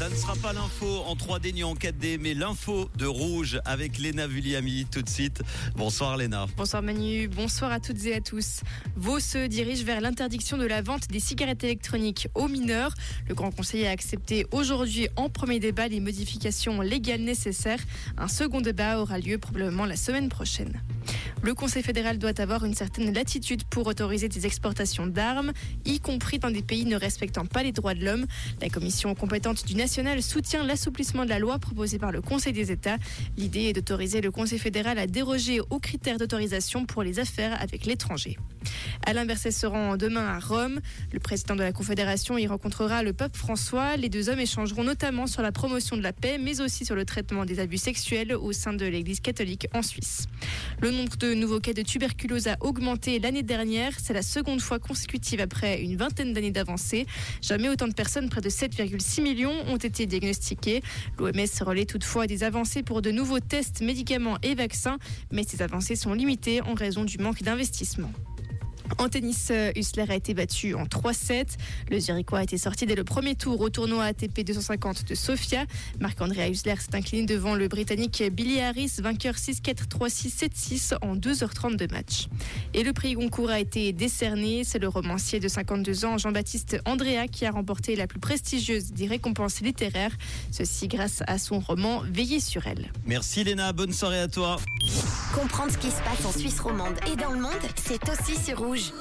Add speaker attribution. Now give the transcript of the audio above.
Speaker 1: Ça ne sera pas l'info en 3D ni en 4D, mais l'info de Rouge avec Léna Vulliami tout de suite. Bonsoir Léna.
Speaker 2: Bonsoir Manu, bonsoir à toutes et à tous. Vaux se dirige vers l'interdiction de la vente des cigarettes électroniques aux mineurs. Le Grand Conseil a accepté aujourd'hui en premier débat les modifications légales nécessaires. Un second débat aura lieu probablement la semaine prochaine. Le Conseil fédéral doit avoir une certaine latitude pour autoriser des exportations d'armes, y compris dans des pays ne respectant pas les droits de l'homme. La commission compétente du national soutient l'assouplissement de la loi proposée par le Conseil des États. L'idée est d'autoriser le Conseil fédéral à déroger aux critères d'autorisation pour les affaires avec l'étranger. Alain Berset se rend demain à Rome. Le président de la Confédération y rencontrera le pape François. Les deux hommes échangeront notamment sur la promotion de la paix, mais aussi sur le traitement des abus sexuels au sein de l'Église catholique en Suisse. Nouveaux cas de tuberculose a augmenté l'année dernière. C'est la seconde fois consécutive après une vingtaine d'années d'avancée. Jamais autant de personnes, près de 7,6 millions, ont été diagnostiquées. L'OMS relaie toutefois des avancées pour de nouveaux tests, médicaments et vaccins, mais ces avancées sont limitées en raison du manque d'investissement. En tennis, euh, Hussler a été battu en 3-7. Le Zurichois a été sorti dès le premier tour au tournoi ATP 250 de Sofia. Marc-André Hussler s'est incliné devant le Britannique Billy Harris, vainqueur 6-4, 3-6, 7-6 en 2h30 de match. Et le prix Goncourt a été décerné. C'est le romancier de 52 ans, Jean-Baptiste Andrea, qui a remporté la plus prestigieuse des récompenses littéraires. Ceci grâce à son roman Veiller sur elle.
Speaker 1: Merci Léna, bonne soirée à toi.
Speaker 3: Comprendre ce qui se passe en Suisse romande et dans le monde, c'est aussi sur rouge.